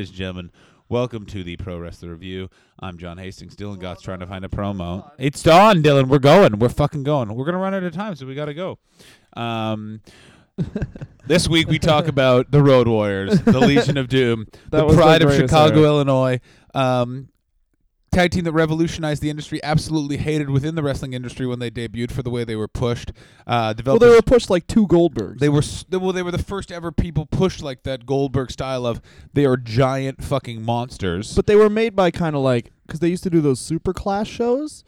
Ladies and gentlemen, welcome to the Pro Wrestler Review. I'm John Hastings. Dylan Gott's trying to find a promo. It's on, Dylan. We're going. We're fucking going. We're gonna run out of time, so we gotta go. Um, this week we talk about the Road Warriors, the Legion of Doom, That the was the pride of greatest Chicago, era. Illinois. Um, tag team that revolutionized the industry, absolutely hated within the wrestling industry when they debuted for the way they were pushed. Uh, Well, they were pushed like two Goldbergs. they were well. They were the first ever people pushed like that Goldberg style of they are giant fucking monsters. but they were made by kind of like because they used to do those SuperClash shows,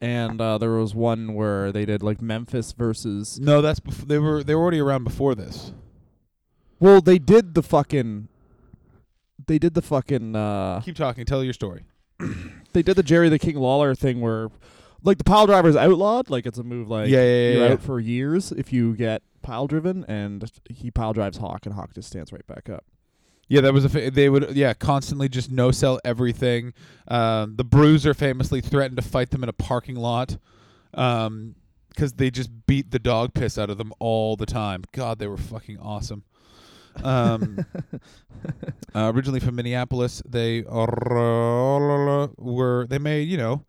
and uh, there was one where they did like Memphis versus. no, that's bef- they were they were already around before this. Well, they did the fucking. They did the fucking. Uh, Keep talking. Tell your story. they did the Jerry the King Lawler thing where, like the pile driver is outlawed. Like it's a move like Yeah, yeah, yeah, you're yeah. out for years if you get pile driven, and he pile drives Hawk, and Hawk just stands right back up. Yeah, that was a. Fa- they would yeah constantly just no sell everything. Um, the Bruiser famously threatened to fight them in a parking lot, um, because they just beat the dog piss out of them all the time. God, they were fucking awesome. Um, uh, originally from Minneapolis, they were they made you know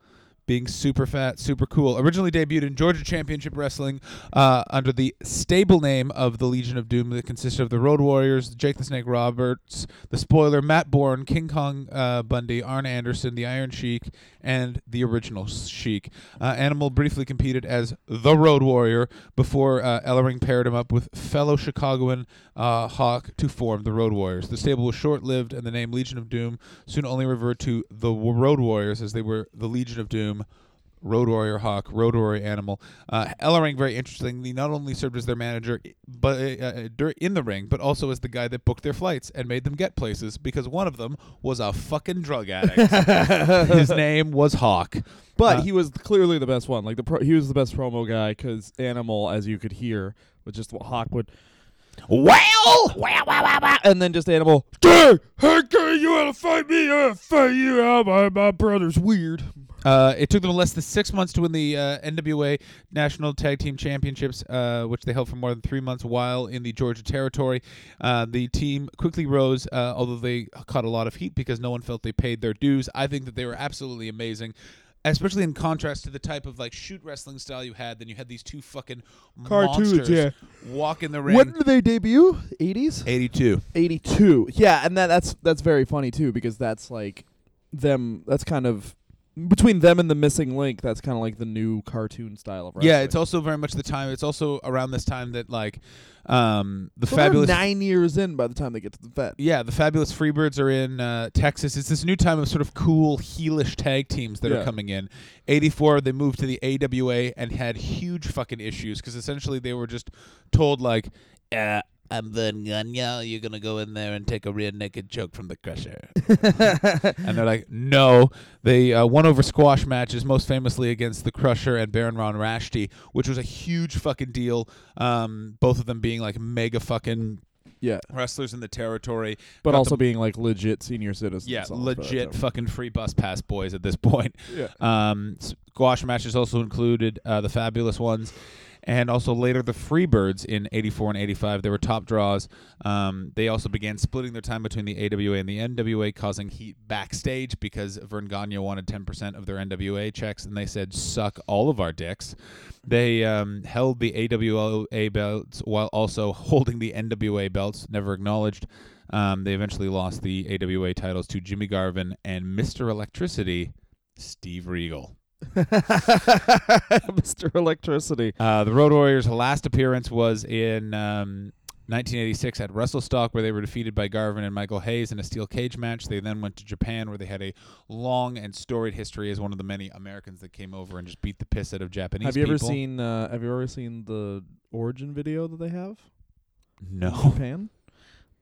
being super fat, super cool. Originally debuted in Georgia Championship Wrestling uh, under the stable name of the Legion of Doom that consisted of the Road Warriors, Jake the Snake Roberts, the Spoiler, Matt Borne, King Kong uh, Bundy, Arn Anderson, the Iron Sheik, and the original Sheik. Uh, Animal briefly competed as the Road Warrior before uh, Ellering paired him up with fellow Chicagoan uh, Hawk to form the Road Warriors. The stable was short-lived, and the name Legion of Doom soon only reverted to the Road Warriors as they were the Legion of Doom. Road Warrior Hawk, Road Warrior Animal. Uh, Ellering, very interestingly, not only served as their manager, but uh, uh, in the ring, but also as the guy that booked their flights and made them get places because one of them was a fucking drug addict. His name was Hawk. But Uh, he was clearly the best one. Like the pro- he was the best promo guy because Animal, as you could hear, was just what Hawk would, Well, well well well and then just Animal. Hey, hey, you want to fight me? I fight you out. My, my brother's weird. Uh, it took them less than six months to win the uh, NWA National Tag Team Championships, uh, which they held for more than three months while in the Georgia territory. Uh, the team quickly rose, uh, although they caught a lot of heat because no one felt they paid their dues. I think that they were absolutely amazing. Especially in contrast to the type of like shoot wrestling style you had, then you had these two fucking Cartoons, monsters yeah. walk in the ring. When did they debut? 80s? 82. 82. Yeah, and that, that's that's very funny too because that's like them. That's kind of between them and the Missing Link. That's kind of like the new cartoon style of wrestling. Yeah, it's also very much the time. It's also around this time that like um, the So fabulous nine years in by the time they get to the vet. Yeah, the Fabulous Freebirds are in uh, Texas. It's this new time of sort of cool heelish tag teams that are coming in. 84, they moved to the AWA and had huge fucking issues because essentially they were just told, like, uh, I'm Verne Gagne. You're going to go in there and take a rear naked choke from the Crusher. and they're like, no. They uh, won over squash matches, most famously against the Crusher and Baron von Raschke, which was a huge fucking deal. Um, both of them being like mega fucking Yeah, wrestlers in the territory. but also being like legit senior citizens. Yeah, also by that legit fucking free bus pass boys at this point. Yeah. Um, squash matches also included uh, the fabulous ones, and also later the Freebirds in '84 and '85. They were top draws. Um, they also began splitting their time between the AWA and the NWA, causing heat backstage because Verne Gagne wanted 10% of their NWA checks, and they said, "Suck all of our dicks." They um, held the AWA belts while also holding the NWA belts, never acknowledged. Um, they eventually lost the AWA titles to Jimmy Garvin and Mr. Electricity, Steve Regal. Mr. Electricity. Uh, the Road Warriors' last appearance was in um, 1986 at WrestleRock, where they were defeated by Garvin and Michael Hayes in a steel cage match. They then went to Japan, where they had a long and storied history as one of the many Americans that came over and just beat the piss out of Japanese Have you ever seen? Uh, have you ever seen the origin video that they have? in No. Japan.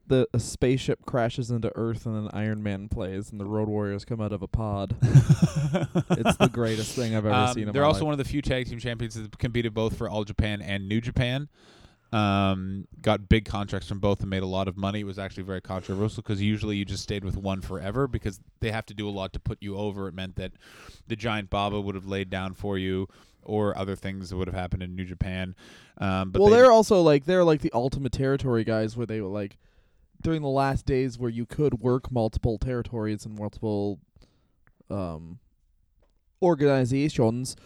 The a spaceship crashes into Earth and then Iron Man plays and the Road Warriors come out of a pod. it's the greatest thing I've ever Um, seen. In they're also life. one of the few tag team champions that competed both for All Japan and New Japan. Um, got big contracts from both and made a lot of money. It was actually very controversial because usually you just stayed with one forever because they have to do a lot to put you over. It meant that the Giant Baba would have laid down for you, or other things that would have happened in New Japan. Um, but well, they, they're also like they're like the ultimate territory guys where they were like during the last days where you could work multiple territories and multiple um organizations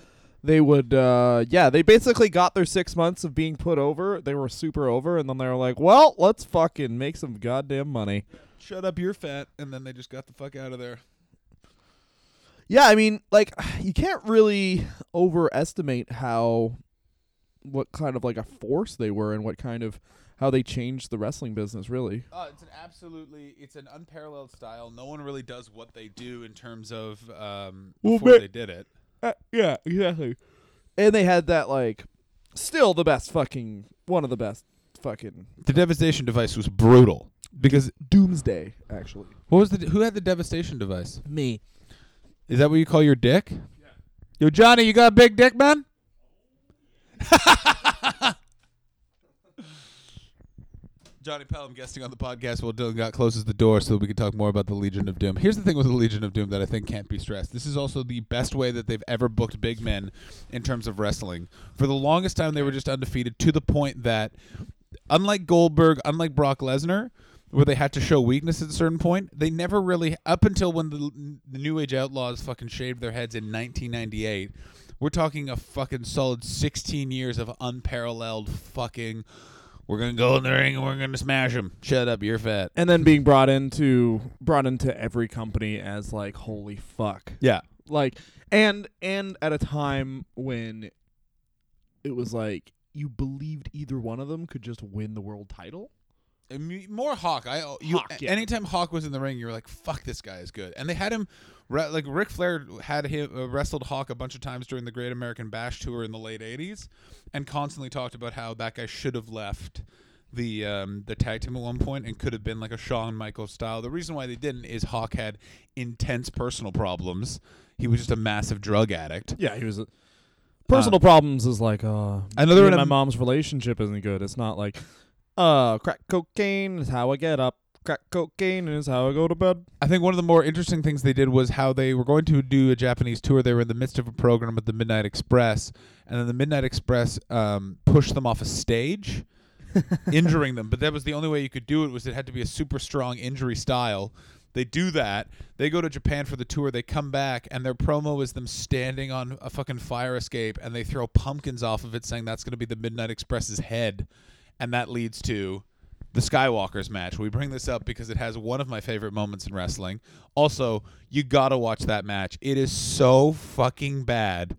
they would uh yeah they basically got their six months of being put over they were super over and then they were like well let's fucking make some goddamn money Shut up, you're fat, and then they just got the fuck out of there. yeah i mean like you can't really overestimate how what kind of like a force they were and what kind of how they changed the wrestling business really Uh, it's an absolutely, it's an unparalleled style. No one really does what they do in terms of um, Well, before but- they did it. Uh, yeah, exactly. And they had that like still the best fucking one of the best fucking The devastation device was brutal because doomsday actually. what was the who had the devastation device? Me. Is that what you call your dick? Yeah. Yo, Johnny, you got a big dick, man? Johnny Pelham guesting on the podcast while Dylan Gott closes the door so we can talk more about the Legion of Doom. Here's the thing with the Legion of Doom that I think can't be stressed. This is also the best way that they've ever booked big men in terms of wrestling. For the longest time, they were just undefeated to the point that, unlike Goldberg, unlike Brock Lesnar, where they had to show weakness at a certain point, they never really, up until when the, the New Age Outlaws fucking shaved their heads in 1998, we're talking a fucking solid 16 years of unparalleled fucking. We're gonna go in the ring and we're gonna smash him. Shut up, you're fat. And then being brought into brought into every company as like holy fuck. Yeah, Like and and at a time when it was like you believed either one of them could just win the world title. More Hawk. I you Hawk, yeah. anytime Hawk was in the ring, you were like, "Fuck, this guy is good." And they had him, re- like Ric Flair had him uh, wrestled Hawk a bunch of times during the Great American Bash tour in the late '80s, and constantly talked about how that guy should have left the um, the tag team at one point and could have been like a Shawn Michaels style. The reason why they didn't is Hawk had intense personal problems. He was just a massive drug addict. Yeah, he was. A, personal problems is like uh. I know they're me in and a- my mom's relationship isn't good. It's not like, uh, crack cocaine is how I get up. Crack cocaine is how I go to bed. I think one of the more interesting things they did was how they were going to do a Japanese tour. They were in the midst of a program at the Midnight Express, and then the Midnight Express um, pushed them off a stage, injuring them. But that was the only way you could do it. Was it had to be a super strong injury style. They do that. They go to Japan for the tour. They come back, and their promo is them standing on a fucking fire escape, and they throw pumpkins off of it, saying that's going to be the Midnight Express's head, and that leads to the Skywalker's match. We bring this up because it has one of my favorite moments in wrestling. Also, you gotta watch that match. It is so fucking bad.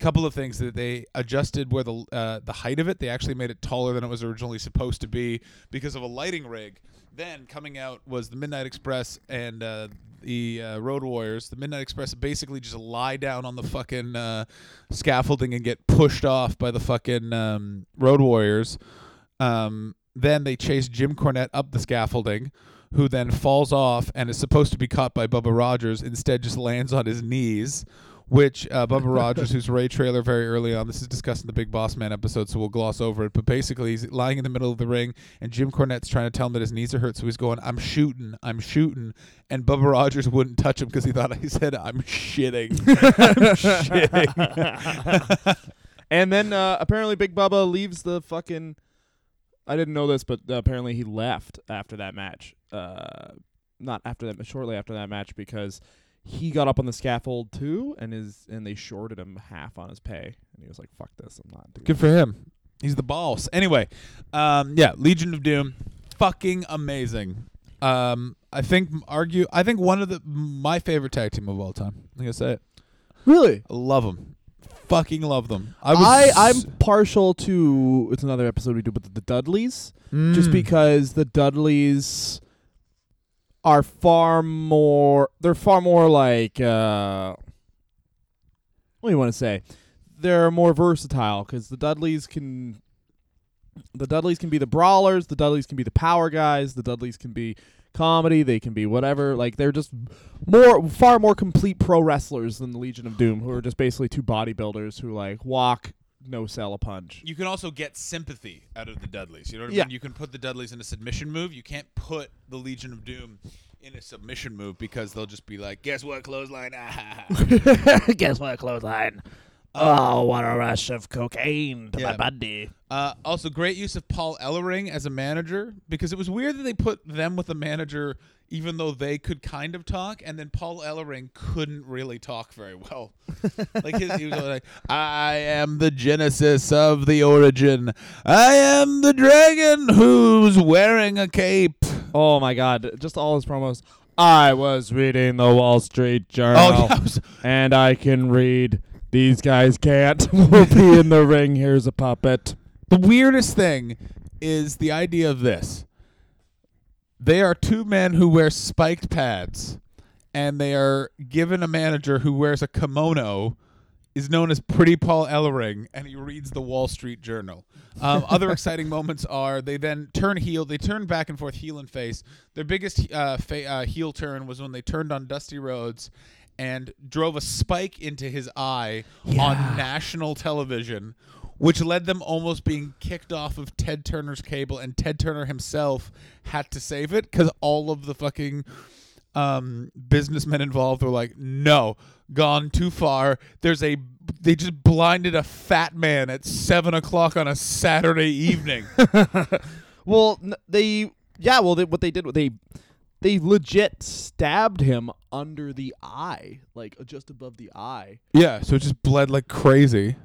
Couple of things that they adjusted where the uh, the height of it. They actually made it taller than it was originally supposed to be because of a lighting rig. Then coming out was the Midnight Express and uh, the uh, Road Warriors. The Midnight Express basically just lie down on the fucking uh, scaffolding and get pushed off by the fucking um, Road Warriors. Um, then they chase Jim Cornette up the scaffolding, who then falls off and is supposed to be caught by Bubba Rogers. Instead, just lands on his knees. Which uh, Bubba Rogers, who's Ray Traylor very early on, this is discussed in the Big Boss Man episode, so we'll gloss over it. But basically, he's lying in the middle of the ring, and Jim Cornette's trying to tell him that his knees are hurt, so he's going, "I'm shooting, I'm shooting," and Bubba Rogers wouldn't touch him because he thought he said, "I'm shitting, I'm shitting." And then uh, apparently Big Bubba leaves the fucking. I didn't know this, but uh, apparently he left after that match. Uh, not after that, but shortly after that match because he got up on the scaffold too, and his and they shorted him half on his pay, and he was like, "Fuck this, I'm not doing." Good for him. He's the boss. Anyway, um, yeah, Legion of Doom, fucking amazing. Um, I think argue. I think one of the my favorite tag team of all time. I'm gonna say it. Really? I love them. Fucking love them. I was. I, I'm partial to it's another episode we do with the Dudleys, just Mm. because the Dudleys are far more they're far more like uh what do you want to say? They're more versatile cuz the Dudleys can the Dudleys can be the brawlers, the Dudleys can be the power guys, the Dudleys can be comedy, they can be whatever. Like they're just more far more complete pro wrestlers than the Legion of Doom who are just basically two bodybuilders who like walk no sell a punch. You can also get sympathy out of the Dudleys. You know what I Yeah. mean? You can put the Dudleys in a submission move. You can't put the Legion of Doom in a submission move because they'll just be like, "Guess what? Clothesline." Ah, ha, ha." Guess what, clothesline? Oh, what a rush of cocaine to Yeah. my body. Uh, also, great use of Paul Ellering as a manager because it was weird that they put them with a manager, even though they could kind of talk, and then Paul Ellering couldn't really talk very well. like his, he was like, "I am the genesis of the origin. I am the dragon who's wearing a cape." Oh my god, just all his promos. I was reading the Wall Street Journal Oh, yeah, I was- and I can read. These guys can't. we'll be in the ring. Here's a puppet. The weirdest thing is the idea of this. They are two men who wear spiked pads, and they are given a manager who wears a kimono, is known as Pretty Paul Ellering, and he reads the Wall Street Journal. Um, other exciting moments are they then turn heel. They turn back and forth heel and face. Their biggest uh, fa- uh, heel turn was when they turned on Dusty Rhodes and drove a spike into his eye on national television, which led them almost being kicked off of Ted Turner's cable, and Ted Turner himself had to save it because all of the fucking um, businessmen involved were like, "No, gone too far." There's a they just blinded a fat man at seven o'clock on a Saturday evening. Well, they yeah. Well, they, what they did, they they legit stabbed him under the eye, like uh, just above the eye. yeah, so it just bled like crazy.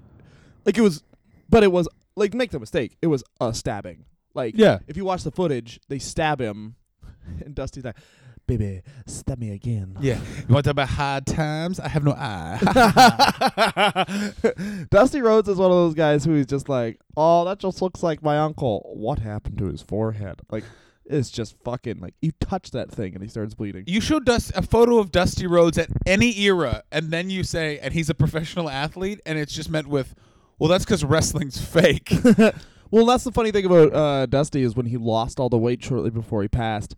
Like it was, but it was like make no mistake, it was a stabbing. Like Yeah. if you watch the footage, they stab him, and Dusty's like, "Baby, stab me again." Yeah, you want to talk about hard times? I have no eye. Dusty Rhodes is one of those guys who is just like, oh, that just looks like my uncle. What happened to his forehead? Like, it's just fucking like you touch that thing and he starts bleeding. You show Dust a photo of Dusty Rhodes at any era, and then you say, and he's a professional athlete, and it's just meant with, well, that's because wrestling's fake. Well, that's the funny thing about uh, Dusty is when he lost all the weight shortly before he passed,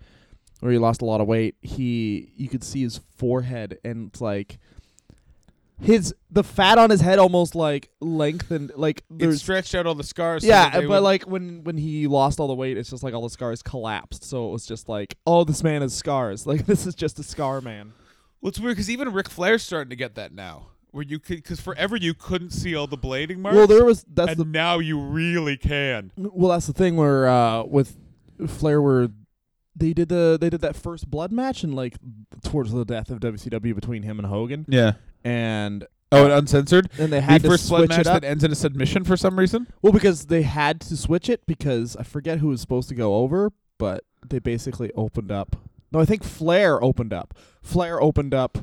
or he lost a lot of weight. He you could see his forehead and it's like his the fat on his head almost like lengthened. Like it there's stretched out all the scars. so yeah, they but would- like when when he lost all the weight, it's just like all the scars collapsed. So it was just like, oh, this man has scars. Like this is just a scar man. well, it's weird because even Ric Flair's starting to get that now, where you could, because forever you couldn't see all the blading marks. Well, there was that's and the now you really can. well that's the thing where uh with Flair where they did the they did that first blood match and like towards the death of WCW between him and Hogan Yeah. and Oh, and uncensored. and they had the to first blood match it up. that ends in a submission for some reason. well, because they had to switch it because I forget who was supposed to go over, but they basically opened up. No, I think Flair opened up. Flair opened up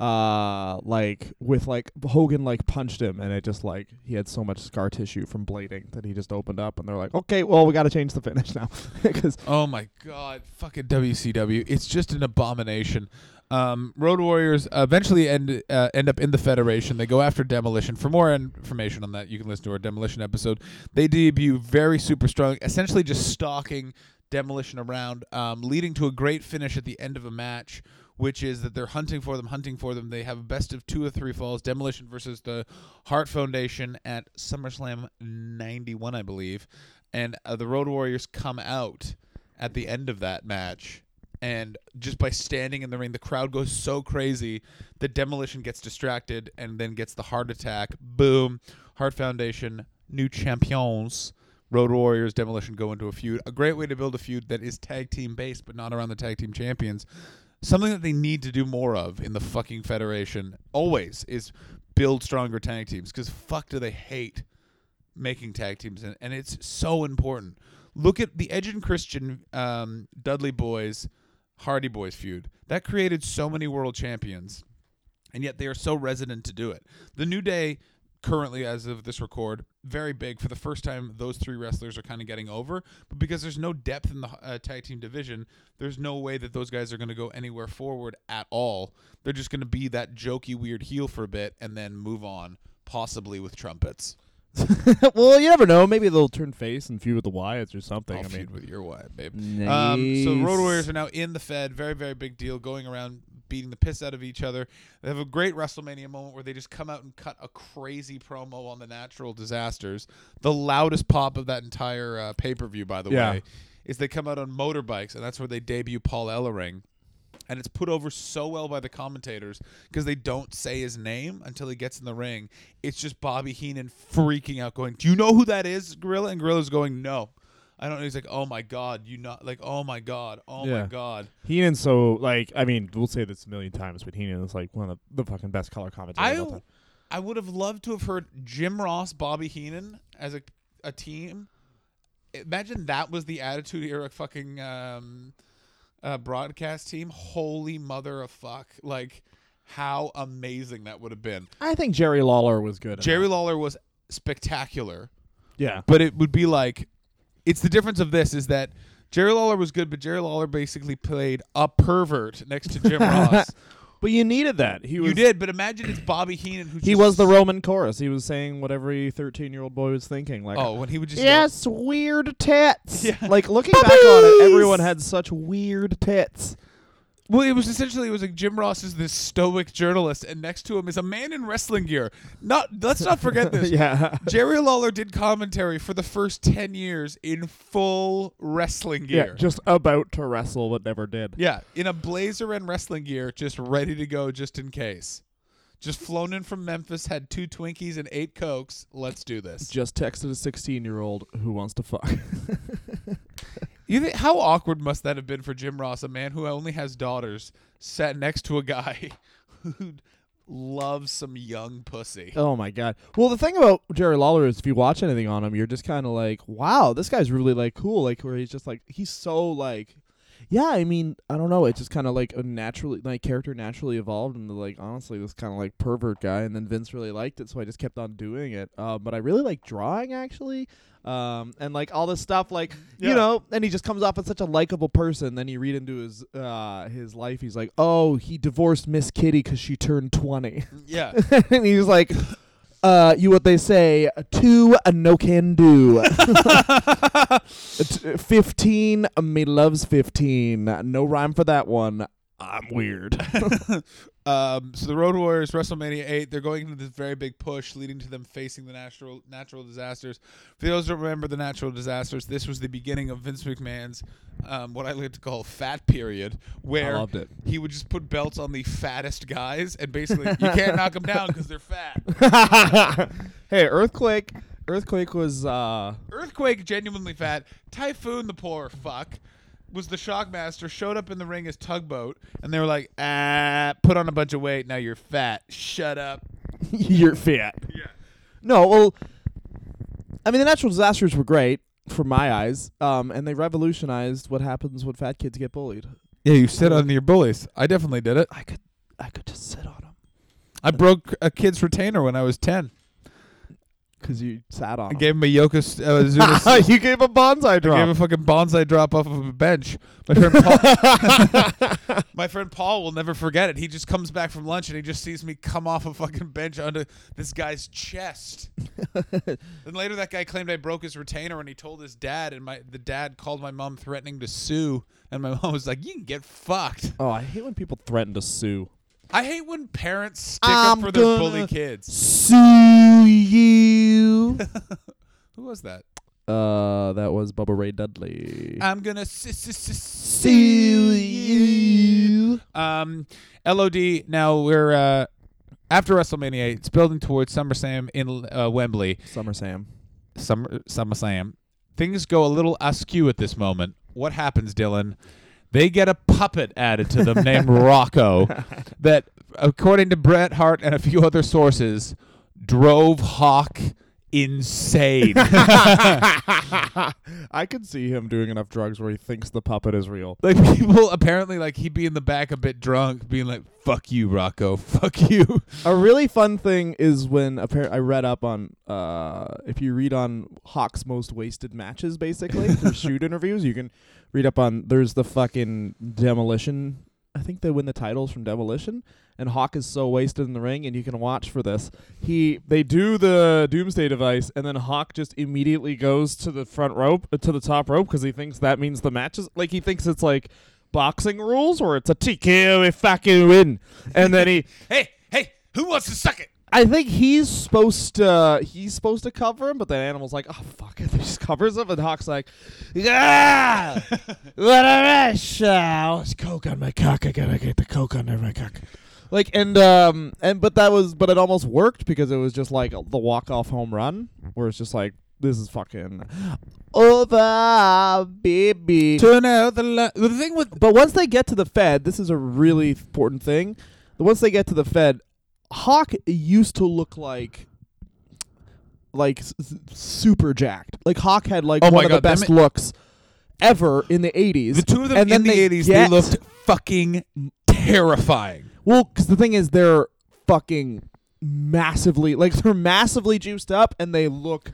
uh like with like Hogan like punched him and it just like he had so much scar tissue from blading that he just opened up and they're like okay well we got to change the finish now because Oh my god, fucking WCW! It's just an abomination. Um, Road Warriors eventually end uh, end up in the Federation. They go after Demolition. For more information on that, you can listen to our Demolition episode. They debut very super strong, essentially just stalking Demolition around, um, leading to a great finish at the end of a match, which is that they're hunting for them, hunting for them. They have a best of two or three falls. Demolition versus the Heart Foundation at SummerSlam '91, I believe, and uh, the Road Warriors come out at the end of that match. And just by standing in the ring, the crowd goes so crazy that Demolition gets distracted and then gets the heart attack. Boom. Heart Foundation, new champions. Road Warriors, Demolition go into a feud. A great way to build a feud that is tag team based, but not around the tag team champions. Something that they need to do more of in the fucking Federation always is build stronger tag teams because fuck do they hate making tag teams and, and it's so important. Look at the Edge and Christian um, Dudley Boys, Hardy Boys feud. That created so many world champions, and yet they are so resident to do it. The New Day, currently as of this record, very big. For the first time, those three wrestlers are kind of getting over, but because there's no depth in the uh, tag team division, there's no way that those guys are going to go anywhere forward at all. They're just going to be that jokey, weird heel for a bit and then move on, possibly with trumpets. well, you never know. Maybe they'll turn face and feud with the Wyatts or something. I'll I mean, feud with your wife, babe. Um, so the Road Warriors are now in the Fed. Very, very big deal. Going around beating the piss out of each other. They have a great WrestleMania moment where they just come out and cut a crazy promo on the natural disasters. The loudest pop of that entire uh, pay per view, by the Yeah. way, is they come out on motorbikes, and that's where they debut Paul Ellering. and it's put over so well by the commentators because they don't say his name until he gets in the ring. It's just Bobby Heenan freaking out, going, "Do you know who that is, Gorilla?" And Gorilla's going, "No." I don't know. He's like, "Oh my god, you not like, oh my god, oh Yeah. my god." Heenan's so like I mean we'll say this a million times, but Heenan is like one of the, the fucking best color commentators. I of all time. I would have loved to have heard Jim Ross, Bobby Heenan as a a team. Imagine that was the Attitude Era fucking um, uh, broadcast team. Holy mother of fuck! Like how amazing that would have been. I think Jerry Lawler was good. in Jerry. Lawler was spectacular, yeah, but it would be like it's the difference of this is that Jerry Lawler was good, but Jerry Lawler basically played a pervert next to Jim Ross. but you needed that. He was you did, but imagine it's Bobby Heenan who He was the Roman chorus. He was saying what every thirteen-year-old boy was thinking. Like, Oh, when he would just yell- yes, weird tits. Yeah. Like looking back on it, everyone had such weird tits. Well, it was essentially it was like Jim Ross is this stoic journalist, and next to him is a man in wrestling gear. Not let's not forget this. yeah. Jerry Lawler did commentary for the first ten years in full wrestling gear. Yeah, just about to wrestle, but never did. Yeah, in a blazer and wrestling gear, just ready to go, just in case. Just flown in from Memphis, had two Twinkies and eight Cokes. Let's do this. Just texted a sixteen-year-old who wants to fuck. You think how awkward must that have been for Jim Ross, a man who only has daughters, sat next to a guy who loves some young pussy. oh my god. Well, the thing about Jerry Lawler is, if you watch anything on him, you're just kind of like, wow, this guy's really like cool. Like where he's just like, he's so like. Yeah, I mean, I don't know. It just kind of like a naturally, like character naturally evolved into like honestly this kind of like pervert guy, and then Vince really liked it, so I just kept on doing it. Uh, but I really like drawing actually, um, and like all this stuff, like Yeah. you know, and he just comes off as such a likable person. Then you read into his uh his life, he's like, oh, he divorced Miss Kitty because she turned twenty, Yeah. and he's like. Uh, you what they say? Two, a no can do. Fifteen, me loves fifteen. No rhyme for that one. I'm weird. um, so the Road Warriors, WrestleMania 8, they're going into this very big push leading to them facing the natural natural disasters. For those who remember the natural disasters, this was the beginning of Vince McMahon's um, what I like to call fat period, where he would just put belts on the fattest guys, and basically you can't knock them down because they're fat. hey, earthquake. Earthquake was uh Earthquake, genuinely fat. Typhoon, the poor fuck, was the Shockmaster. Showed up in the ring as Tugboat, and they were like, "Ah, put on a bunch of weight. Now you're fat. Shut up." you're fat. Yeah. No, well, I mean the natural disasters were great from my eyes, um, and they revolutionized what happens when fat kids get bullied. Yeah, you sit on your bullies. I definitely did it. I could, I could just sit on them I broke a kid's retainer when I was ten. Because you sat on I 'em. gave him a Yokas uh, you gave a bonsai drop. I gave him a fucking bonsai drop off of a bench. My friend Paul, my friend Paul will never forget it. He just comes back from lunch and he just sees me come off a fucking bench onto this guy's chest. then later, that guy claimed I broke his retainer, and he told his dad. And my the dad called my mom, threatening to sue. And my mom was like, "You can get fucked." oh, I hate when people threaten to sue. I hate when parents stick I'm up for their gonna- bully kids. Sue you. Who was that? uh, that was Bubba Ray Dudley. I'm gonna s- s- s- Sue sue you. Um, LOD. Now we're uh, after WrestleMania. It's building towards SummerSlam in uh, Wembley. Summer Sam. Summer SummerSlam. Things go a little askew at this moment. What happens, Dylan? They get a puppet added to them named Rocco that, according to Bret Hart and a few other sources, drove Hawk insane. I could see him doing enough drugs where he thinks the puppet is real. like people apparently like he'd be in the back a bit drunk, being like, "Fuck you, Rocco. Fuck you." A really fun thing is when appar- I read up on uh, if you read on Hawk's most wasted matches, basically through shoot interviews, you can read up on. There's the fucking demolition. I think they win the titles from demolition, and Hawk is so wasted in the ring, and you can watch for this. He they do the Doomsday device, and then Hawk just immediately goes to the front rope, uh, to the top rope, because he thinks that means the match is like he thinks it's like boxing rules or it's a TKO if fucking win, and then he Hey, hey, who wants to suck it? I think he's supposed to he's supposed to cover him, but then Animal's like, oh fuck it, he just covers him, and Hawk's like, yeah, what a mess! Uh, it's coke on my cock. I gotta get the coke under my cock. Like and um and but that was but it almost worked because it was just like the walk off home run where it's just like this is fucking over, baby. Turn out the li- the thing with But once they get to the Fed, this is a really important thing. Once they get to the Fed, Hawk used to look like like s- super jacked. Like Hawk had like Oh one my of God, the best them- looks ever in the 80s. the two of them and then in the they eighties, get- they looked fucking terrifying. Well, because the thing is, they're fucking massively like they're massively juiced up, and they look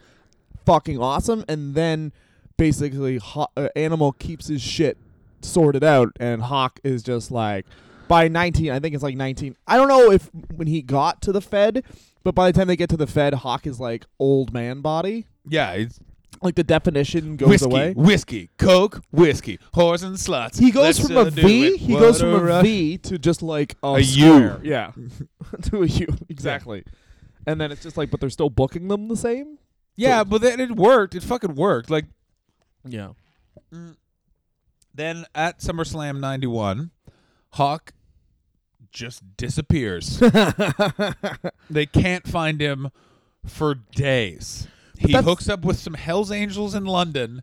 fucking awesome. And then basically, Haw- uh, Animal keeps his shit sorted out, and Hawk is just like by nineteen. I think it's like nineteen. I don't know if when he got to the Fed, but by the time they get to the Fed, Hawk is like old man body. Yeah, it's Like the definition goes whiskey, away. whiskey, coke, whiskey, whores and sluts. He goes Let's, from uh, a do V. it. He goes from a rush. V to just like a, A U. square. Yeah, to a U exactly. And then it's just like, but they're still booking them the same. Yeah, but then it worked. It fucking worked. Like Yeah. then at SummerSlam '91, Hawk just disappears. they can't find him for days. he that's- hooks up with some Hell's Angels in London,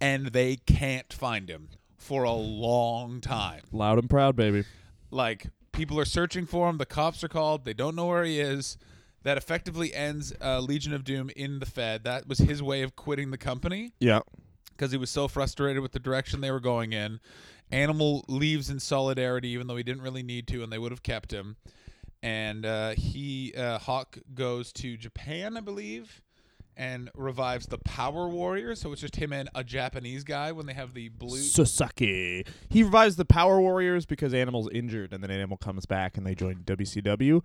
and they can't find him for a long time. Loud and proud, baby. Like people are searching for him. The cops are called. They don't know where he is. That effectively ends uh, Legion of Doom in the Fed. That was his way of quitting the company Yeah. because he was so frustrated with the direction they were going in. Animal leaves in solidarity, even though he didn't really need to, and they would have kept him. And uh, he uh, Hawk goes to Japan, I believe, and revives the Power Warriors. So it's just him and a Japanese guy when they have the blue. Sasaki. He revives the Power Warriors because Animal's injured, and then Animal comes back and they join WCW.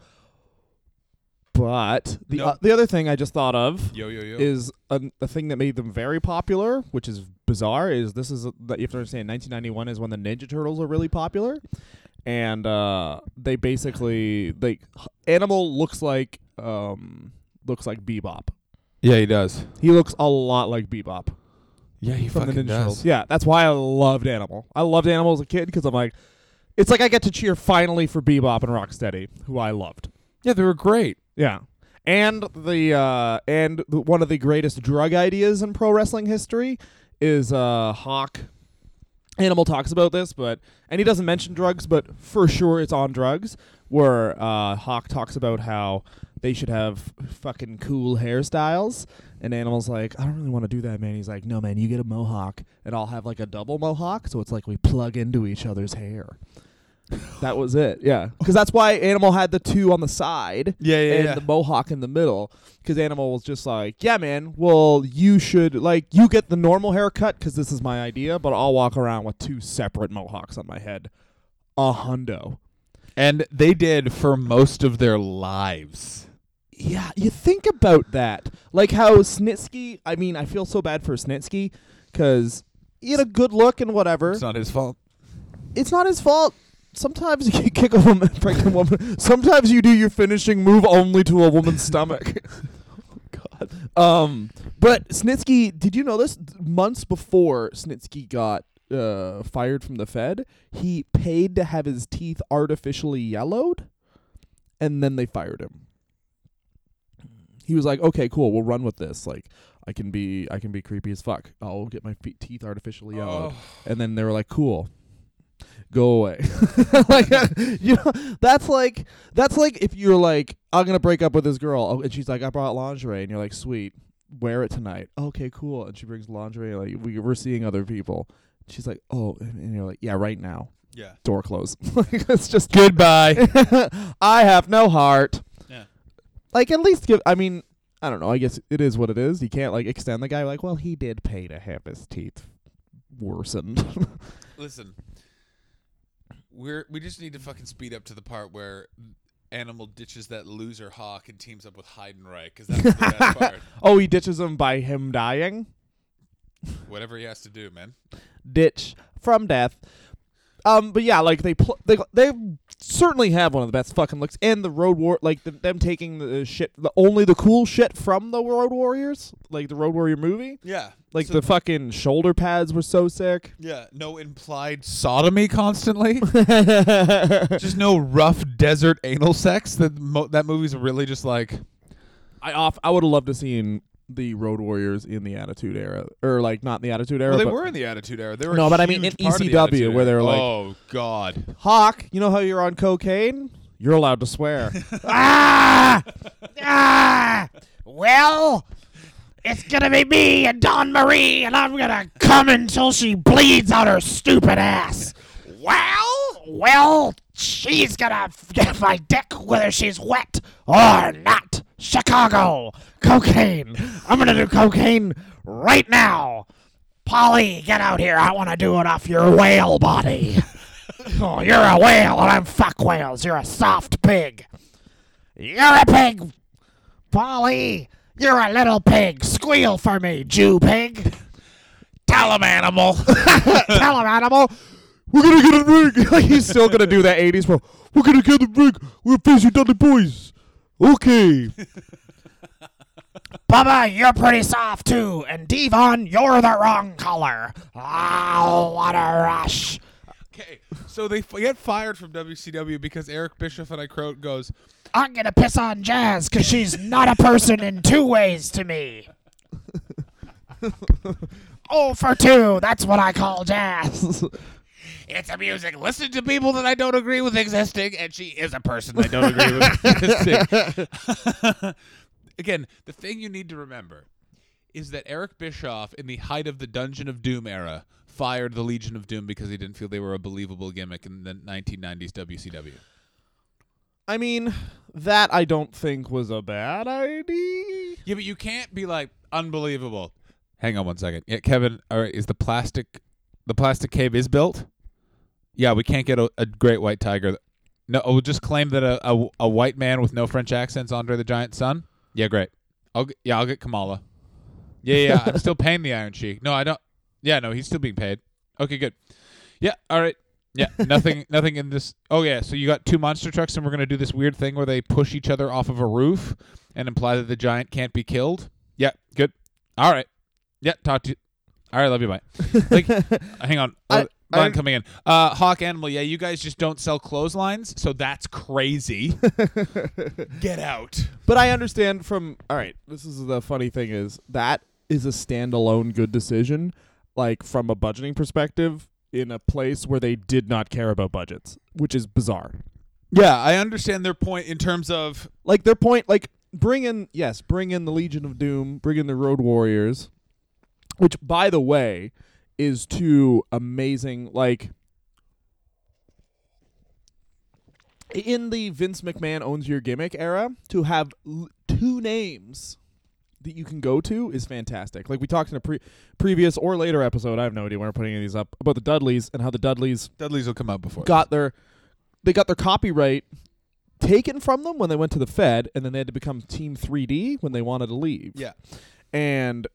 But the No. uh, the other thing I just thought of yo yo yo. is a, a thing that made them very popular, which is bizarre. Is this is a, that you have to understand? 1991 is when the Ninja Turtles are really popular, and uh, they basically like Animal looks like um looks like Bebop. yeah, he does. He looks a lot like Bebop Yeah, he from the fucking Ninja does. Turtles. Yeah, that's why I loved Animal. I loved Animal as a kid because I'm like, it's like I get to cheer finally for Bebop and Rocksteady, who I loved. Yeah, they were great. Yeah. And the uh and the, one of the greatest drug ideas in pro wrestling history is uh Hawk Animal talks about this, but and he doesn't mention drugs, but for sure it's on drugs where uh Hawk talks about how they should have fucking cool hairstyles and Animal's like, I don't really want to do that, man. He's like, No man, you get a mohawk and I'll have like a double mohawk, so it's like we plug into each other's hair. That was it, yeah. Because that's why Animal had the two on the side Yeah, yeah, and yeah. the mohawk in the middle. Because Animal was just like, yeah, man. Well, you should like you get the normal haircut because this is my idea, but I'll walk around with two separate mohawks on my head. A hundo. and they did for most of their lives. Yeah, you think about that, like how Snitsky. I mean, I feel so bad for Snitsky because he had a good look and whatever. It's not his fault. it's not his fault. Sometimes you kick a woman, pregnant woman. Sometimes you do your finishing move only to a woman's stomach. God. Um, but Snitsky, did you know this? Months before Snitsky got uh, fired from the Fed, he paid to have his teeth artificially yellowed, and then they fired him. He was like, "Okay, cool, we'll run with this. Like, I can be, I can be creepy as fuck. I'll get my teeth artificially yellowed." Oh. and then they were like, "Cool, go away." like, you know, that's like that's like if you're like, "I'm gonna break up with this girl," oh, and she's like, "I brought lingerie," and you're like, "Sweet, wear it tonight." Okay, cool. And she brings lingerie. Like we, we're seeing other people. She's like, "Oh," and you're like, "Yeah, right now." Yeah. Door closed. like it's just Goodbye. I have no heart. Yeah. Like at least give. I mean, I don't know. I guess it is what it is. You can't like extend the guy. Like, well, he did pay to have his teeth worsened. Listen, we're we just need to fucking speed up to the part where Animal ditches that loser hawk and teams up with Heidenreich because that's the best part. oh, he ditches him by him dying. Whatever he has to do, man. Ditch from death. Um, but yeah, like they pl- they they certainly have one of the best fucking looks, and the Road War like the, them taking the shit, the only the cool shit from the Road Warriors, like the Road Warrior movie, Yeah. like So- the fucking shoulder pads were so sick. Yeah, no implied sodomy constantly. just no rough desert anal sex. That mo- that movie's really just like I off I would have loved to seen the Road Warriors in the Attitude Era, or like not in the Attitude Era. well, they but were in the Attitude Era. They were No, but I mean in of the ECW where they were like- oh god, Hawk. You know how you're on cocaine? You're allowed to swear. Ah! Ah! Well, it's gonna be me and Dawn Marie, and I'm gonna come until she bleeds out her stupid ass. Well, well, she's gonna get my dick whether she's wet or not. Chicago, cocaine. I'm gonna do cocaine right now. Polly, get out here. I want to do it off your whale body. Oh, you're a whale, and I'm fuck whales. You're a soft pig. You're a pig, Polly. You're a little pig. Squeal for me, Jew pig. Tell him, animal. Tell him, animal. We're gonna get a ring. Like he's still gonna do that '80s bro. We're gonna get the ring. We're facing Dudley Boys. Okay. Bubba, you're pretty soft too. And Devon, you're the wrong color. Oh, what a rush. okay. So they f- get fired from WCW because Eric Bischoff and I Croat goes. I'm gonna piss on Jazz because she's not a person in two ways to me. oh, for two. That's what I call Jazz. It's a music. Listen to people that I don't agree with existing, and she is a person I don't agree with existing. Again, the thing you need to remember is that Eric Bischoff, in the height of the Dungeon of Doom era, fired the Legion of Doom because he didn't feel they were a believable gimmick in the 1990s WCW. I mean, that I don't think was a bad idea. Yeah, but you can't be like unbelievable. Hang on one second. Yeah, Kevin. All right, is the plastic the plastic cave is built? Yeah, we can't get a, a great white tiger. No, we'll just claim that a, a a white man with no French accent's Andre the Giant's son. Yeah, great. I'll yeah, I'll get Kamala. Yeah, yeah, yeah, I'm still paying the Iron Sheik. No, I don't. Yeah, no, he's still being paid. Okay, good. Yeah, all right. Yeah, nothing, nothing in this. Oh yeah, so you got two monster trucks, and we're gonna do this weird thing where they push each other off of a roof and imply that the giant can't be killed. Yeah, good. All right. Yeah, talk to you. All right, love you. Bye. Like, hang on. I- line I- coming in. Uh, Hawk Animal. Yeah, you guys just don't sell clotheslines, so that's crazy. Get out. But I understand from all right. This is the funny thing is that is a standalone good decision, like from a budgeting perspective, in a place where they did not care about budgets, which is bizarre. Yeah, I understand their point in terms of Like their point, like bring in yes, bring in the Legion of Doom, bring in the Road Warriors, which by the way is two amazing like. In the Vince McMahon owns your gimmick era, to have l- two names that you can go to is fantastic. Like we talked in a pre- previous or later episode, I have no idea when we're putting any of these up about the Dudleys and how the Dudleys Dudley's will come out before. got their they got their copyright taken from them when they went to the Fed, and then they had to become Team 3D when they wanted to leave. Yeah. and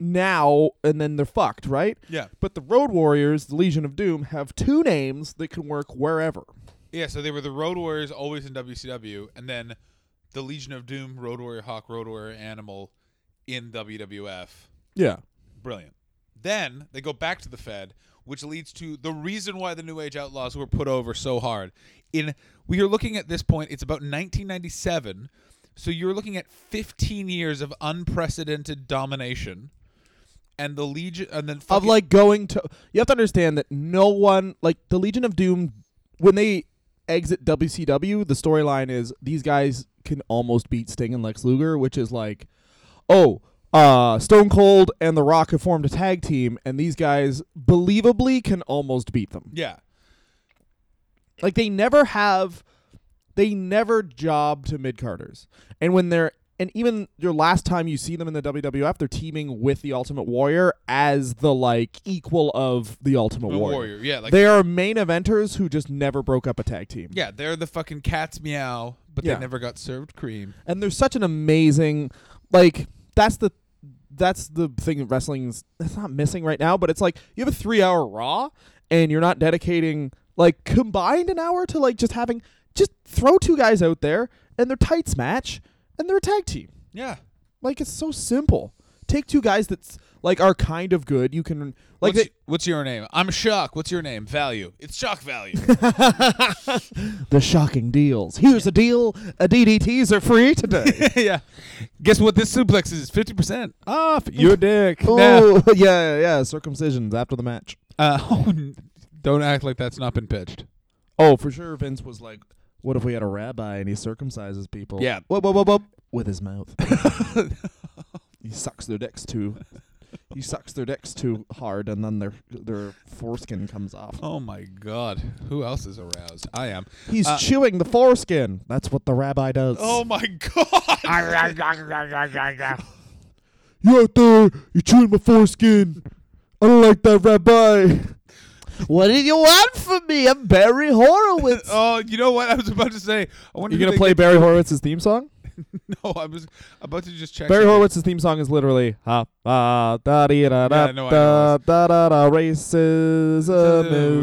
now and then they're fucked, right? Yeah. But the Road Warriors, the Legion of Doom, have two names that can work wherever. Yeah, so they were the Road Warriors always in WCW, and then the Legion of Doom, Road Warrior Hawk, Road Warrior Animal in WWF. Yeah. Brilliant. Then they go back to the Fed, which leads to the reason why the New Age Outlaws were put over so hard. In we are looking at this point, it's about 1997, so you're looking at 15 years of unprecedented domination, and the Legion, and then Of fucking- like going to you have to understand that no one like the Legion of Doom when they exit WCW, the storyline is these guys can almost beat Sting and Lex Luger, which is like, oh, uh, Stone Cold and The Rock have formed a tag team, and these guys believably can almost beat them. yeah, Like they never have, they never job to mid carders, and when they're and even your last time you see them in the WWF, they're teaming with the Ultimate Warrior as the like equal of the Ultimate the Warrior. Warrior. Yeah, like they are main eventers who just never broke up a tag team. yeah, they're the fucking cat's meow, but Yeah. they never got served cream. and there's such an amazing like that's the that's the thing that wrestling's that's not missing right now but it's like you have a three hour raw and you're not dedicating like combined an hour to like just having just throw two guys out there and they're tights match and they're a tag team. Yeah. Like it's so simple. Take two guys that's like are kind of good. You can like what's, y- what's your name? I'm Shock. What's your name? Value. It's Shock Value. the shocking deals. Here's a deal: a DDTs are free today. yeah. Guess what? This suplex is fifty percent off. Your dick. Oh yeah, yeah. Circumcisions after the match. Uh, don't act like that's not been pitched. Oh, for sure. Vince was like, "What if we had a rabbi and he circumcises people?" Yeah. Whoop, whoop, whoop, whoop, with his mouth. he sucks their dicks too. He sucks their dicks too hard, and then their their foreskin comes off. Oh my God. Who else is aroused? I am. He's Uh, chewing the foreskin. That's what the rabbi does. Oh my God. you out there? You're chewing my foreskin. I don't like that, rabbi. What did you want from me? I'm Barry Horowitz. oh, you know what? I was about to say. I wonder You're gonna play Barry Horowitz's theme song? No, I was about to just check. Barry something. Horowitz's theme song is literally ha ah da dee da da Yeah, no, da da da da racism is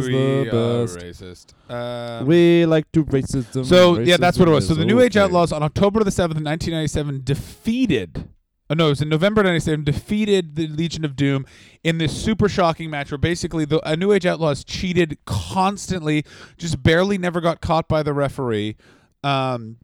the best. racist. Um, We like to racism. So yeah, that's what it was. So the New Age okay. Outlaws on October the seventh, nineteen ninety seven, defeated. Oh no, it was in November ninety seven. Defeated the Legion of Doom in this super shocking match where basically the uh, New Age Outlaws cheated constantly, just barely never got caught by the referee. Um,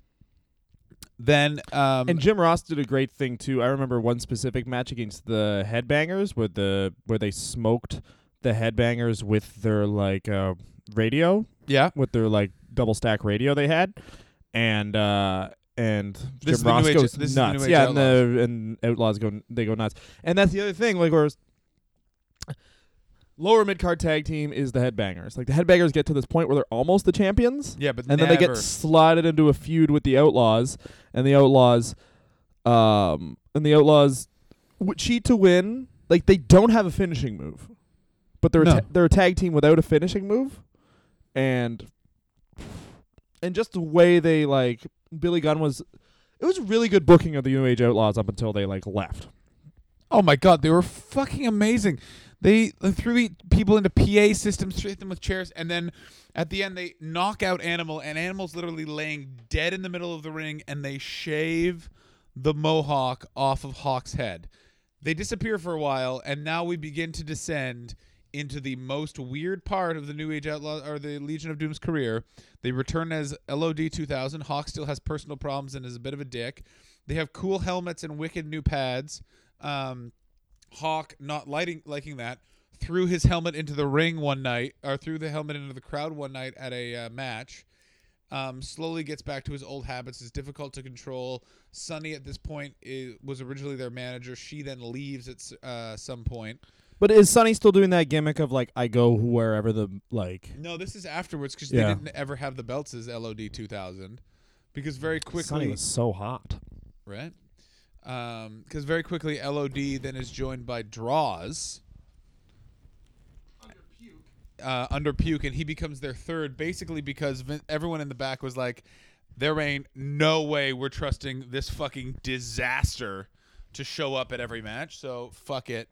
then um, And Jim Ross did a great thing too. I remember one specific match against the Headbangers where the where they smoked the Headbangers with their like uh, radio, yeah, with their like double stack radio they had, and uh and This Jim the Ross Age- goes nuts. Yeah, and the and Outlaws go they go nuts. And that's the other thing, like whereas lower mid card tag team is the Headbangers. Like the Headbangers get to this point where they're almost the champions yeah, but and then they get never- slotted into a feud with the Outlaws, and the Outlaws, um, and the Outlaws w- cheat to win. Like they don't have a finishing move, but they're a ta- they're a tag team without a finishing move, and and just the way they like Billy Gunn was, it was really good booking of the New Age Outlaws up until they like left. Oh my god, they were fucking amazing. They threw people into PA systems, hit them with chairs, and then at the end they knock out Animal, and Animal's literally laying dead in the middle of the ring, and they shave the mohawk off of Hawk's head. They disappear for a while, and now we begin to descend into the most weird part of the New Age Outlaw or the Legion of Doom's career. They return as LOD 2000. Hawk still has personal problems and is a bit of a dick. They have cool helmets and wicked new pads. Um, Hawk, not lighting liking that, threw his helmet into the ring one night, or threw the helmet into the crowd one night at a uh, match. Um, slowly gets back to his old habits. Is difficult to control. Sunny at this point is, was originally their manager. She then leaves at uh, some point. But is Sunny still doing that gimmick of like I go wherever the like? No, this is afterwards because Yeah. they didn't ever have the belts as LOD 2000. Because very quickly, Sunny was so hot. right? Because very quickly, LOD then is joined by Droz. Under puke. Uh, under puke, and he becomes their third, basically because Vin- everyone in the back was like, "There ain't no way we're trusting this fucking disaster to show up at every match, so fuck it."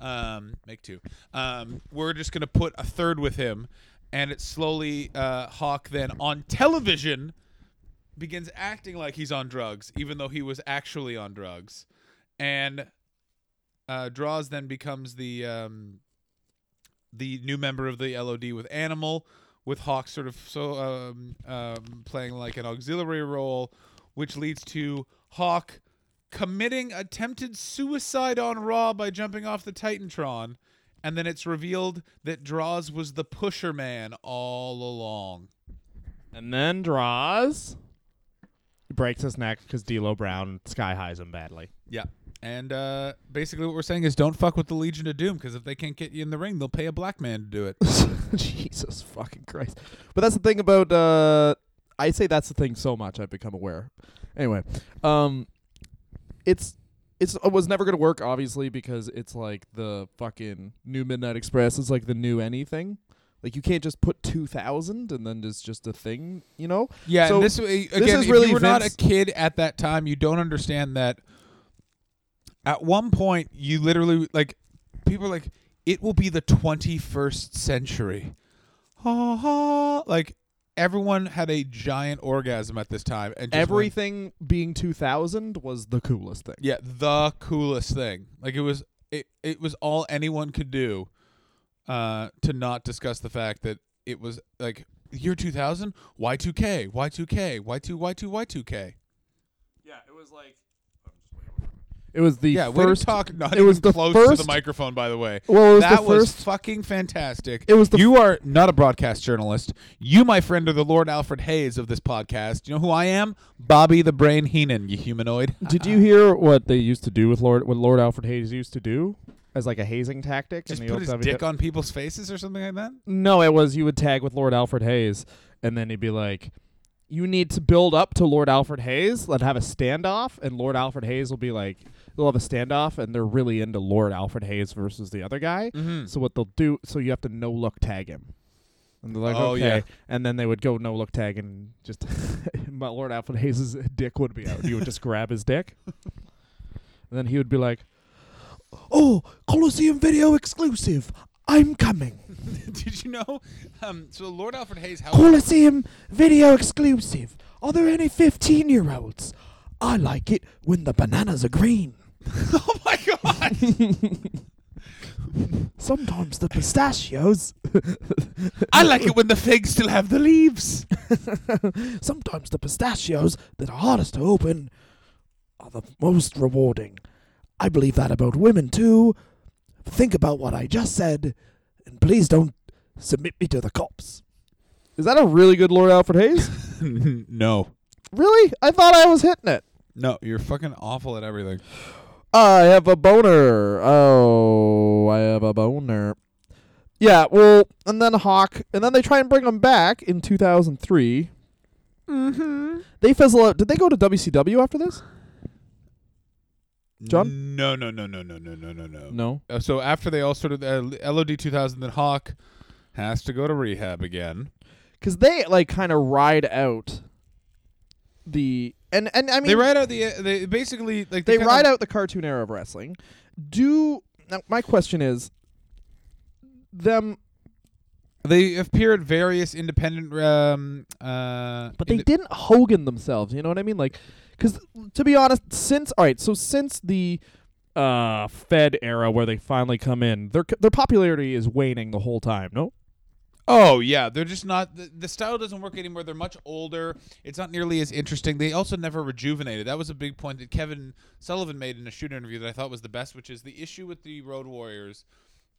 Um, make two. Um, we're just gonna put a third with him, and it slowly uh, Hawk then on television begins acting like he's on drugs, even though he was actually on drugs, and uh, Droz then becomes the um, the new member of the LOD with Animal, with Hawk sort of so um, um, playing like an auxiliary role, which leads to Hawk committing attempted suicide on Raw by jumping off the Titantron, and then it's revealed that Droz was the pusher man all along. And then Droz. Breaks his neck because D'Lo Brown sky highs him badly. Yeah. And uh, basically, what we're saying is don't fuck with the Legion of Doom because if they can't get you in the ring, they'll pay a black man to do it. Jesus fucking Christ! But that's the thing about. uh I say that's the thing so much I've become aware. Anyway, um, it's it's it was never gonna work obviously because it's like the fucking new Midnight Express is like the new anything. Like you can't just put two thousand and then it's just a thing, you know. Yeah, So, and uh, this again, is if really you were not a kid at that time, you don't understand that. At one point, you literally like people are like it will be the 21st century. Ha ha. Like everyone had a giant orgasm at this time and just went- Everything being 2000 was the coolest thing. yeah, the coolest thing. Like it was it it was all anyone could do uh to not discuss the fact that it was like year 2000 Y2K, Y2K, Y2 Y2 Y2K. Yeah, it was like. It was the Yeah, way to first. talk not it even was the close to the first- microphone by the way. Well, it was that was fucking fantastic. It was the you are not a broadcast journalist. You, my friend, are the Lord Alfred Hayes of this podcast. You know who I am? Bobby the Brain Heenan, you humanoid. Did you hear what they used to do with Lord? What Lord Alfred Hayes used to do as like a hazing tactic? Just in the put his dick on people's faces or something like that? No, it was you would tag with Lord Alfred Hayes, and then he'd be like, "You need to build up to Lord Alfred Hayes. Let have a standoff." And Lord Alfred Hayes will be like, they'll have a standoff, and they're really into Lord Alfred Hayes versus the other guy. Mm-hmm. So what they'll do, so you have to no look tag him. And they're like, Oh, okay. yeah. And then they would go no look tag, and just my Lord Alfred Hayes' dick would be out. You would just grab his dick, and then he would be like, "Oh, Coliseum video exclusive. I'm coming." Did you know? Um, so Lord Alfred Hayes, how Coliseum video exclusive. Are there any 15 year olds? I like it when the bananas are green. oh my god! Sometimes the pistachios. I like it when the figs still have the leaves. Sometimes the pistachios that are hardest to open are the most rewarding. I believe that about women too. Think about what I just said, and please don't submit me to the cops. Is that a really good Lord Alfred Hayes? no, really? I thought I was hitting it. no, you're fucking awful at everything. I have a boner. Oh, I have a boner. Yeah, well, and then Hawk, and then they try and bring him back in 2003. Mm-hmm. They fizzle out. Did they go to WCW after this? John? No, no, no, no, no, no, no, no, no. No. Uh, so after they all sort of uh, LOD 2000, then Hawk has to go to rehab again. Because they, like, kind of ride out the. And, and I mean, they ride out the. Uh, they basically like they kinda- ride out the cartoon era of wrestling. Do. Now, my question is them. They appear at various independent. Um, uh, But they inde- didn't Hogan themselves. You know what I mean? Like, because to be honest, since all right, so since the uh Fed era where they finally come in, their their popularity is waning the whole time. No, Oh yeah, they're just not. The, the style doesn't work anymore. They're much older. It's not nearly as interesting. They also never rejuvenated. That was a big point that Kevin Sullivan made in a shoot interview that I thought was the best, which is the issue with the Road Warriors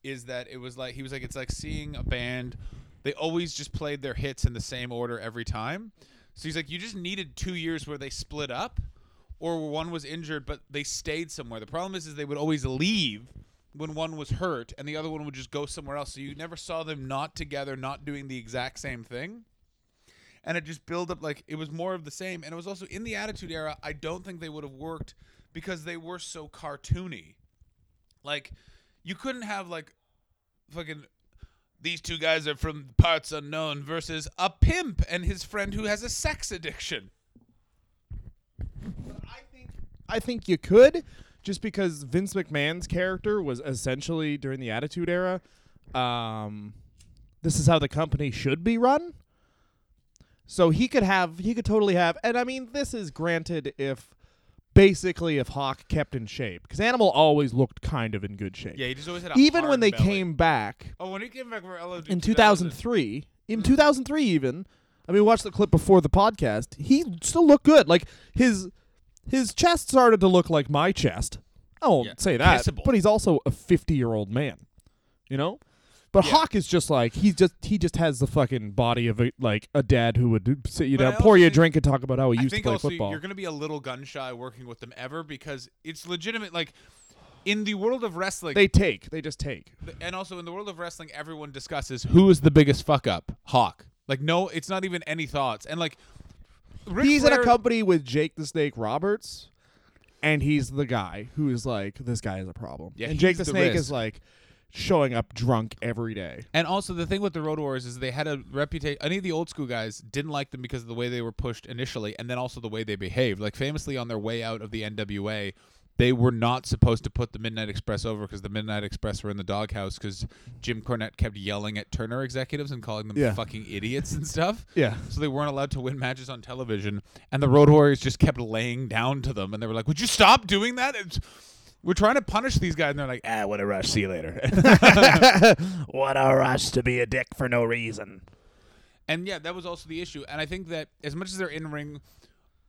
is that it was like he was like it's like seeing a band. They always just played their hits in the same order every time. So he's like, you just needed two years where they split up, or one was injured but they stayed somewhere. The problem is, is they would always leave when one was hurt and the other one would just go somewhere else. So you never saw them not together, not doing the exact same thing. And it just built up like it was more of the same. And it was also in the Attitude Era, I don't think they would have worked because they were so cartoony. Like, you couldn't have like fucking these two guys are from parts unknown versus a pimp and his friend who has a sex addiction. I think I think you could, just because Vince McMahon's character was essentially during the Attitude Era. Um, this is how the company should be run. So he could have, he could totally have, and I mean, this is granted if basically if Hawk kept in shape, because Animal always looked kind of in good shape. Yeah, he just always had a Even when hard they belly. came back Oh, when he came back for LOD in 2003, in 2003 even, I mean, watch the clip before the podcast. He still looked good. Like his his chest started to look like my chest. I won't Yeah, say that, kissable. but he's also a 50 year old man. You know. But Yeah. Hawk is just like he's just he just has the fucking body of a, like a dad who would sit you But down, I pour you a drink, and talk about how he I used to play also football. you're going to be a little gun shy working with them ever because it's legitimate. Like in the world of wrestling, they take, they just take. and also in the world of wrestling, everyone discusses who is the biggest fuck up. Hawk. Like no, it's not even any thoughts. And like Ric he's in a company with Jake the Snake Roberts, and he's the guy who is like, this guy is a problem. Yeah, and Jake the the Snake risk. is like showing up drunk every day. And also the thing with the Road Warriors is they had a reputation. Any of the old school guys didn't like them because of the way they were pushed initially, and then also the way they behaved. Like famously on their way out of the NWA, they were not supposed to put the Midnight Express over because the Midnight Express were in the doghouse because Jim Cornette kept yelling at Turner executives and calling them Yeah. fucking idiots and stuff. Yeah. So they weren't allowed to win matches on television, and the Road Warriors just kept laying down to them, and they were like, "Would you stop doing that?" It's, we're trying to punish these guys, and they're like, "Ah, what a rush. See you later." What a rush to be a dick for no reason. And yeah, that was also the issue. And I think that as much as their in ring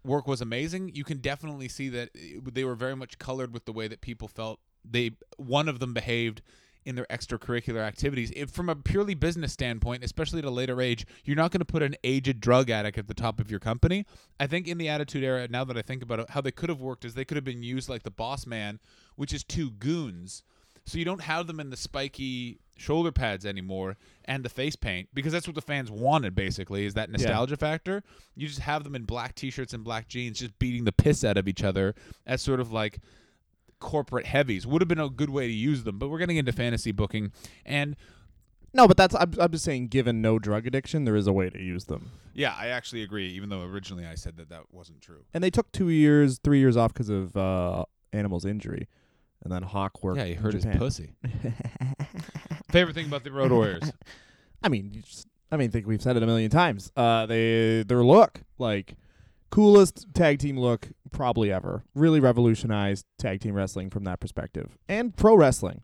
work was amazing, you can definitely see that they were very much colored with the way that people felt they one of them behaved in their extracurricular activities. If from a purely business standpoint, especially at a later age, you're not going to put an aged drug addict at the top of your company. I think in the Attitude Era, now that I think about it, how they could have worked is they could have been used like the Boss Man, which is two goons. So you don't have them in the spiky shoulder pads anymore and the face paint because that's what the fans wanted basically is that nostalgia factor. You just have them in black t-shirts and black jeans just beating the piss out of each other as sort of like corporate heavies. Would have been a good way to use them, but we're getting into fantasy booking and No, but that's I'm, I'm just saying. Given no drug addiction, there is a way to use them. yeah, I actually agree even though originally I said that that wasn't true. And they took two years, three years off because of uh, Animal's injury, and then Hawk worked. Yeah, he hurt his pussy. Favorite thing about the Road Warriors? I mean, you just, I mean, think we've said it a million times. Uh, they their look, like coolest tag team look probably ever. Really revolutionized tag team wrestling from that perspective, and pro wrestling.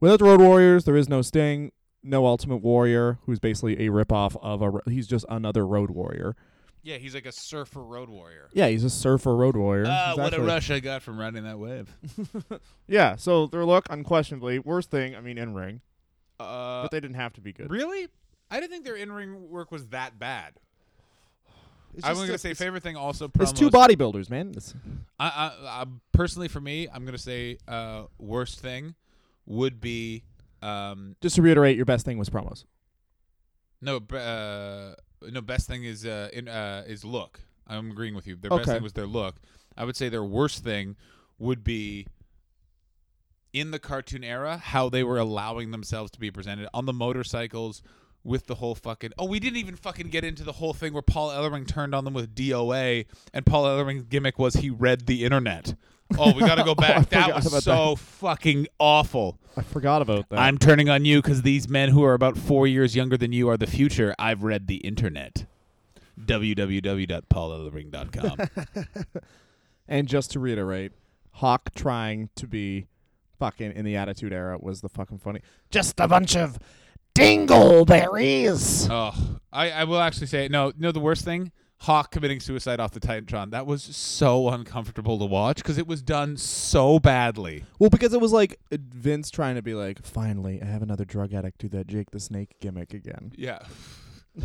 Without the Road Warriors, there is no Sting, no Ultimate Warrior, who's basically a ripoff of a. He's just another Road Warrior. yeah, he's like a surfer road warrior. Yeah, he's a surfer Road Warrior. Ah, He's what a rush I got from riding that wave. Yeah, so their look, unquestionably, worst thing. I mean, in ring, Uh, but they didn't have to be good. Really? I didn't think their in-ring work was that bad. It's I'm just going to a- say favorite thing also. It's two bodybuilders, man. It's, I, I, I, personally, for me, I'm going to say uh, worst thing would be um, just to reiterate, your best thing was promos. no uh, no best thing is uh, in uh, is look. I'm agreeing with you. Their best thing was their look. I would say their worst thing would be in the cartoon era how they were allowing themselves to be presented on the motorcycles with the whole fucking oh we didn't even fucking get into the whole thing where Paul Ellering turned on them with DOA and Paul Ellering's gimmick was he read the internet. Oh, we got to go oh, I back. that was so fucking awful. I forgot about that. I'm turning on you because these men who are about four years younger than you are the future. I've read the internet. www.paulellering.com. and just to reiterate, Hawk trying to be fucking in the Attitude Era was the fucking funny. Just a bunch of dingleberries. oh, I, I will actually say no. No, the worst thing: Hawk committing suicide off the Titantron. That was so uncomfortable to watch because it was done so badly. Well, because it was like Vince trying to be like, finally, I have another drug addict do that Jake the Snake gimmick again. Yeah.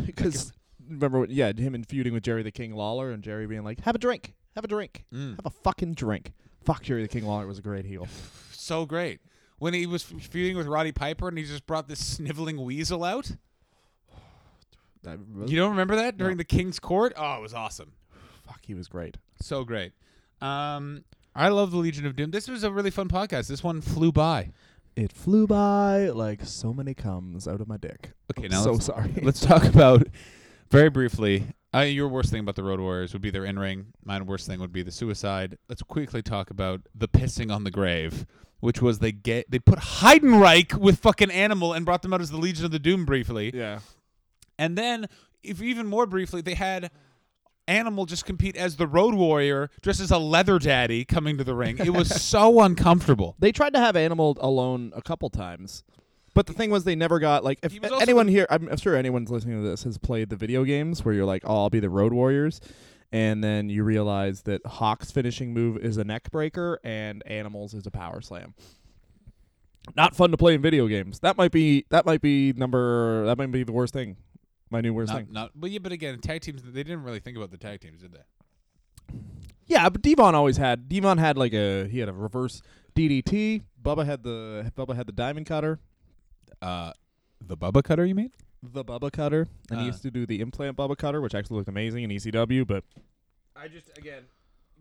Because remember, what, yeah, him and feuding with Jerry the King Lawler, and Jerry being like, have a drink, have a drink, Mm. have a fucking drink. Fuck Jerry the King Lawler was a great heel. So great. When he was feuding with Roddy Piper and he just brought this sniveling weasel out. You don't remember that during the King's Court? Oh, it was awesome. fuck, he was great. So great. Um, I love the Legion of Doom. This was a really fun podcast. This one flew by. It flew by like so many comes out of my dick. Okay, I'm now so let's, sorry. let's talk about very briefly. Uh, your worst thing about the Road Warriors would be their in ring. My worst thing would be the suicide. Let's quickly talk about the pissing on the grave, which was they get they put Heidenreich with fucking Animal and brought them out as the Legion of the Doom briefly, yeah. and then if even more briefly they had. Animal just compete as the Road Warrior, dressed as a leather daddy, coming to the ring. It was so uncomfortable. They tried to have Animal alone a couple times. But the thing was, they never got like. If He was also anyone here, I'm I'm sure anyone's listening to this has played the video games where you're like, "Oh, I'll be the Road Warriors," and then you realize that Hawk's finishing move is a neck breaker and Animals is a power slam. Not fun to play in video games. That might be that might be number that might be the worst thing. My new worst Not, thing. not, but yeah, but again, tag teams. They didn't really think about the tag teams, did they? Yeah, but D-Von always had D-Von had like a he had a reverse DDT. Bubba had the Bubba had the diamond cutter. Uh, the Bubba Cutter, you mean? the Bubba Cutter, and he Uh. used to do the implant Bubba Cutter, which actually looked amazing in ECW. But I just again,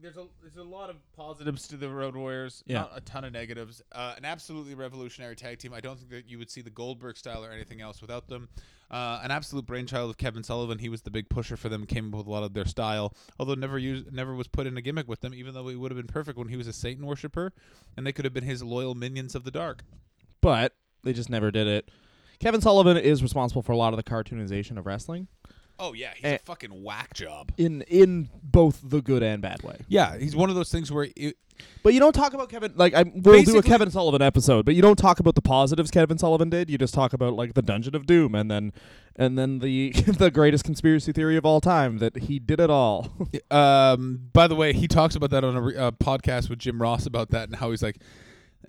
there's a there's a lot of positives to the Road Warriors. Yeah. Not a ton of negatives. Uh, an absolutely revolutionary tag team. I don't think that you would see the Goldberg style or anything else without them. Uh, an absolute brainchild of Kevin Sullivan. He was the big pusher for them. Came up with a lot of their style, although never used, never was put in a gimmick with them. Even though it would have been perfect when he was a Satan worshiper, and they could have been his loyal minions of the dark. but they just never did it. Kevin Sullivan is responsible for a lot of the cartoonization of wrestling Oh yeah, he's Eh. a fucking whack job. in in both the good and bad way. Yeah, he's one of those things where it, But you don't talk about Kevin like I we'll do a Basically- Kevin Sullivan episode, but you don't talk about the positives Kevin Sullivan did. You just talk about like the Dungeon of Doom and then and then the the greatest conspiracy theory of all time that he did it all. Um, by the way, he talks about that on a re- uh, podcast with Jim Ross about that and how he's like,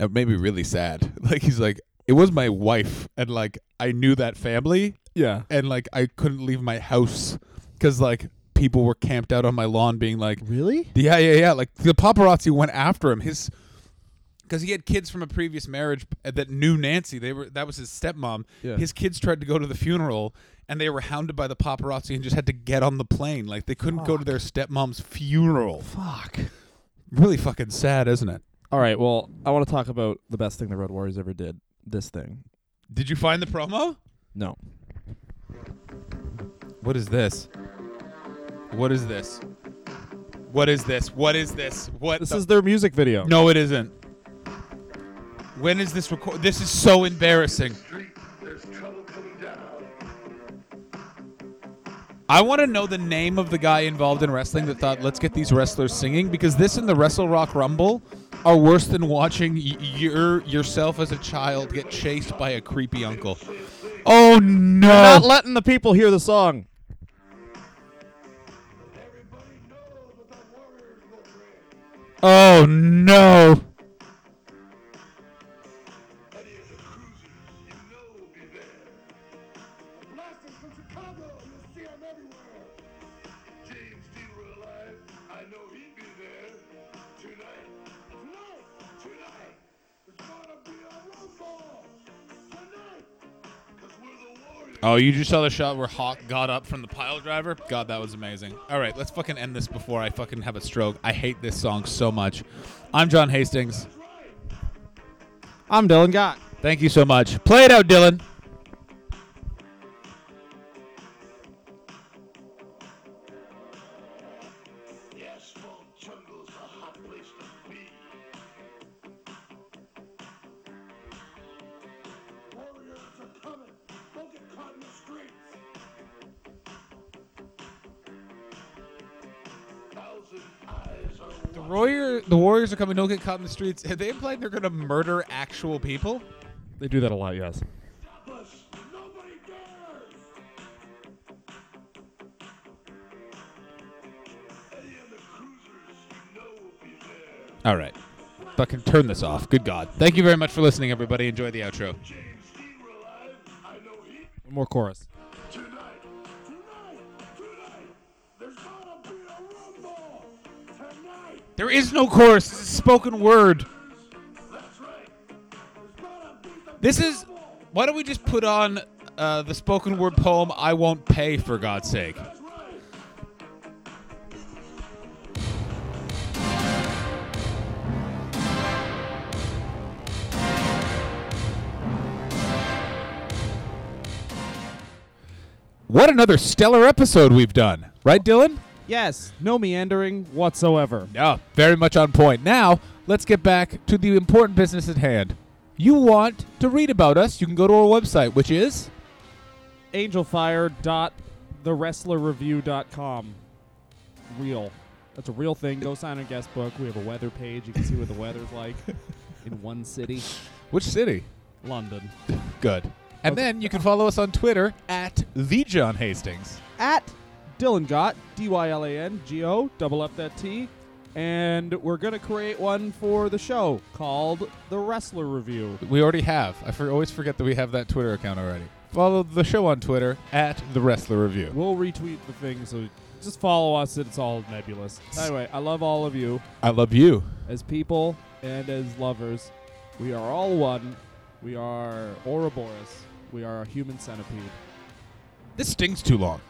it made me really sad. Like he's like, it was my wife, and like I knew that family, yeah. and like I couldn't leave my house because like people were camped out on my lawn, being like, Really? yeah, yeah, yeah. Like the paparazzi went after him. His because he had kids from a previous marriage uh, that knew Nancy. They were that was his stepmom. Yeah. His kids tried to go to the funeral and they were hounded by the paparazzi and just had to get on the plane. Like they couldn't go to their stepmom's funeral. Fuck. Really fucking sad, isn't it? All right, well, I want to talk about the best thing the Road Warriors ever did. This thing. Did you find the promo? No. What is this? What is this? What is this? What is this? What This the- is their music video. No, it isn't. When is this record? This is so embarrassing. I want to know the name of the guy involved in wrestling that thought, let's get these wrestlers singing because this in the WrestleRock Rumble are worse than watching y- your yourself as a child get chased by a creepy uncle. Oh no! Not letting the people hear the song. oh no! Blasters from Chicago, you'll see him everywhere. James Dean were alive, I know he'd be there. Oh, you just saw the shot where Hawk got up from the pile driver? God, that was amazing. All right, let's fucking end this before I fucking have a stroke. I hate this song so much. I'm John Hastings. I'm Dylan Gott. Thank you so much. Play it out, Dylan. Warriors are coming. Don't get caught in the streets. Have they implied they're gonna murder actual people? They do that a lot, yes. us. Nobody dares. Any of the cruisers you know will be there. All right, fucking turn this off. Good God. Thank you very much for listening, everybody. Enjoy the outro. James Dean were alive. I know he. One more chorus. There is no chorus. This is spoken word. This is. Why don't we just put on uh, the spoken word poem "I Won't Pay" for God's sake? What another stellar episode we've done, right, Dylan? Yes, no meandering whatsoever. Yeah, very much on point. Now, let's get back to the important business at hand. You want to read about us, you can go to our website, which is angelfire.thewrestlerreview.com. Real. That's a real thing. Go sign our guest book. We have a weather page. You can see what the weather's like in one city, which city? London. Good. And then you can follow us on Twitter at the John Hastings. At Dylan Gott, D Y L A N G O, double up that T. And we're going to create one for the show called The Wrestler Review. We already have. I for, always forget that we have that Twitter account already. Follow the show on Twitter at the Wrestler Review. We'll retweet the thing, so just follow us. It's all nebulous. Anyway, I love all of you. I love you. as people and as lovers. We are all one. We are Ouroboros. We are a human centipede. This stings too long.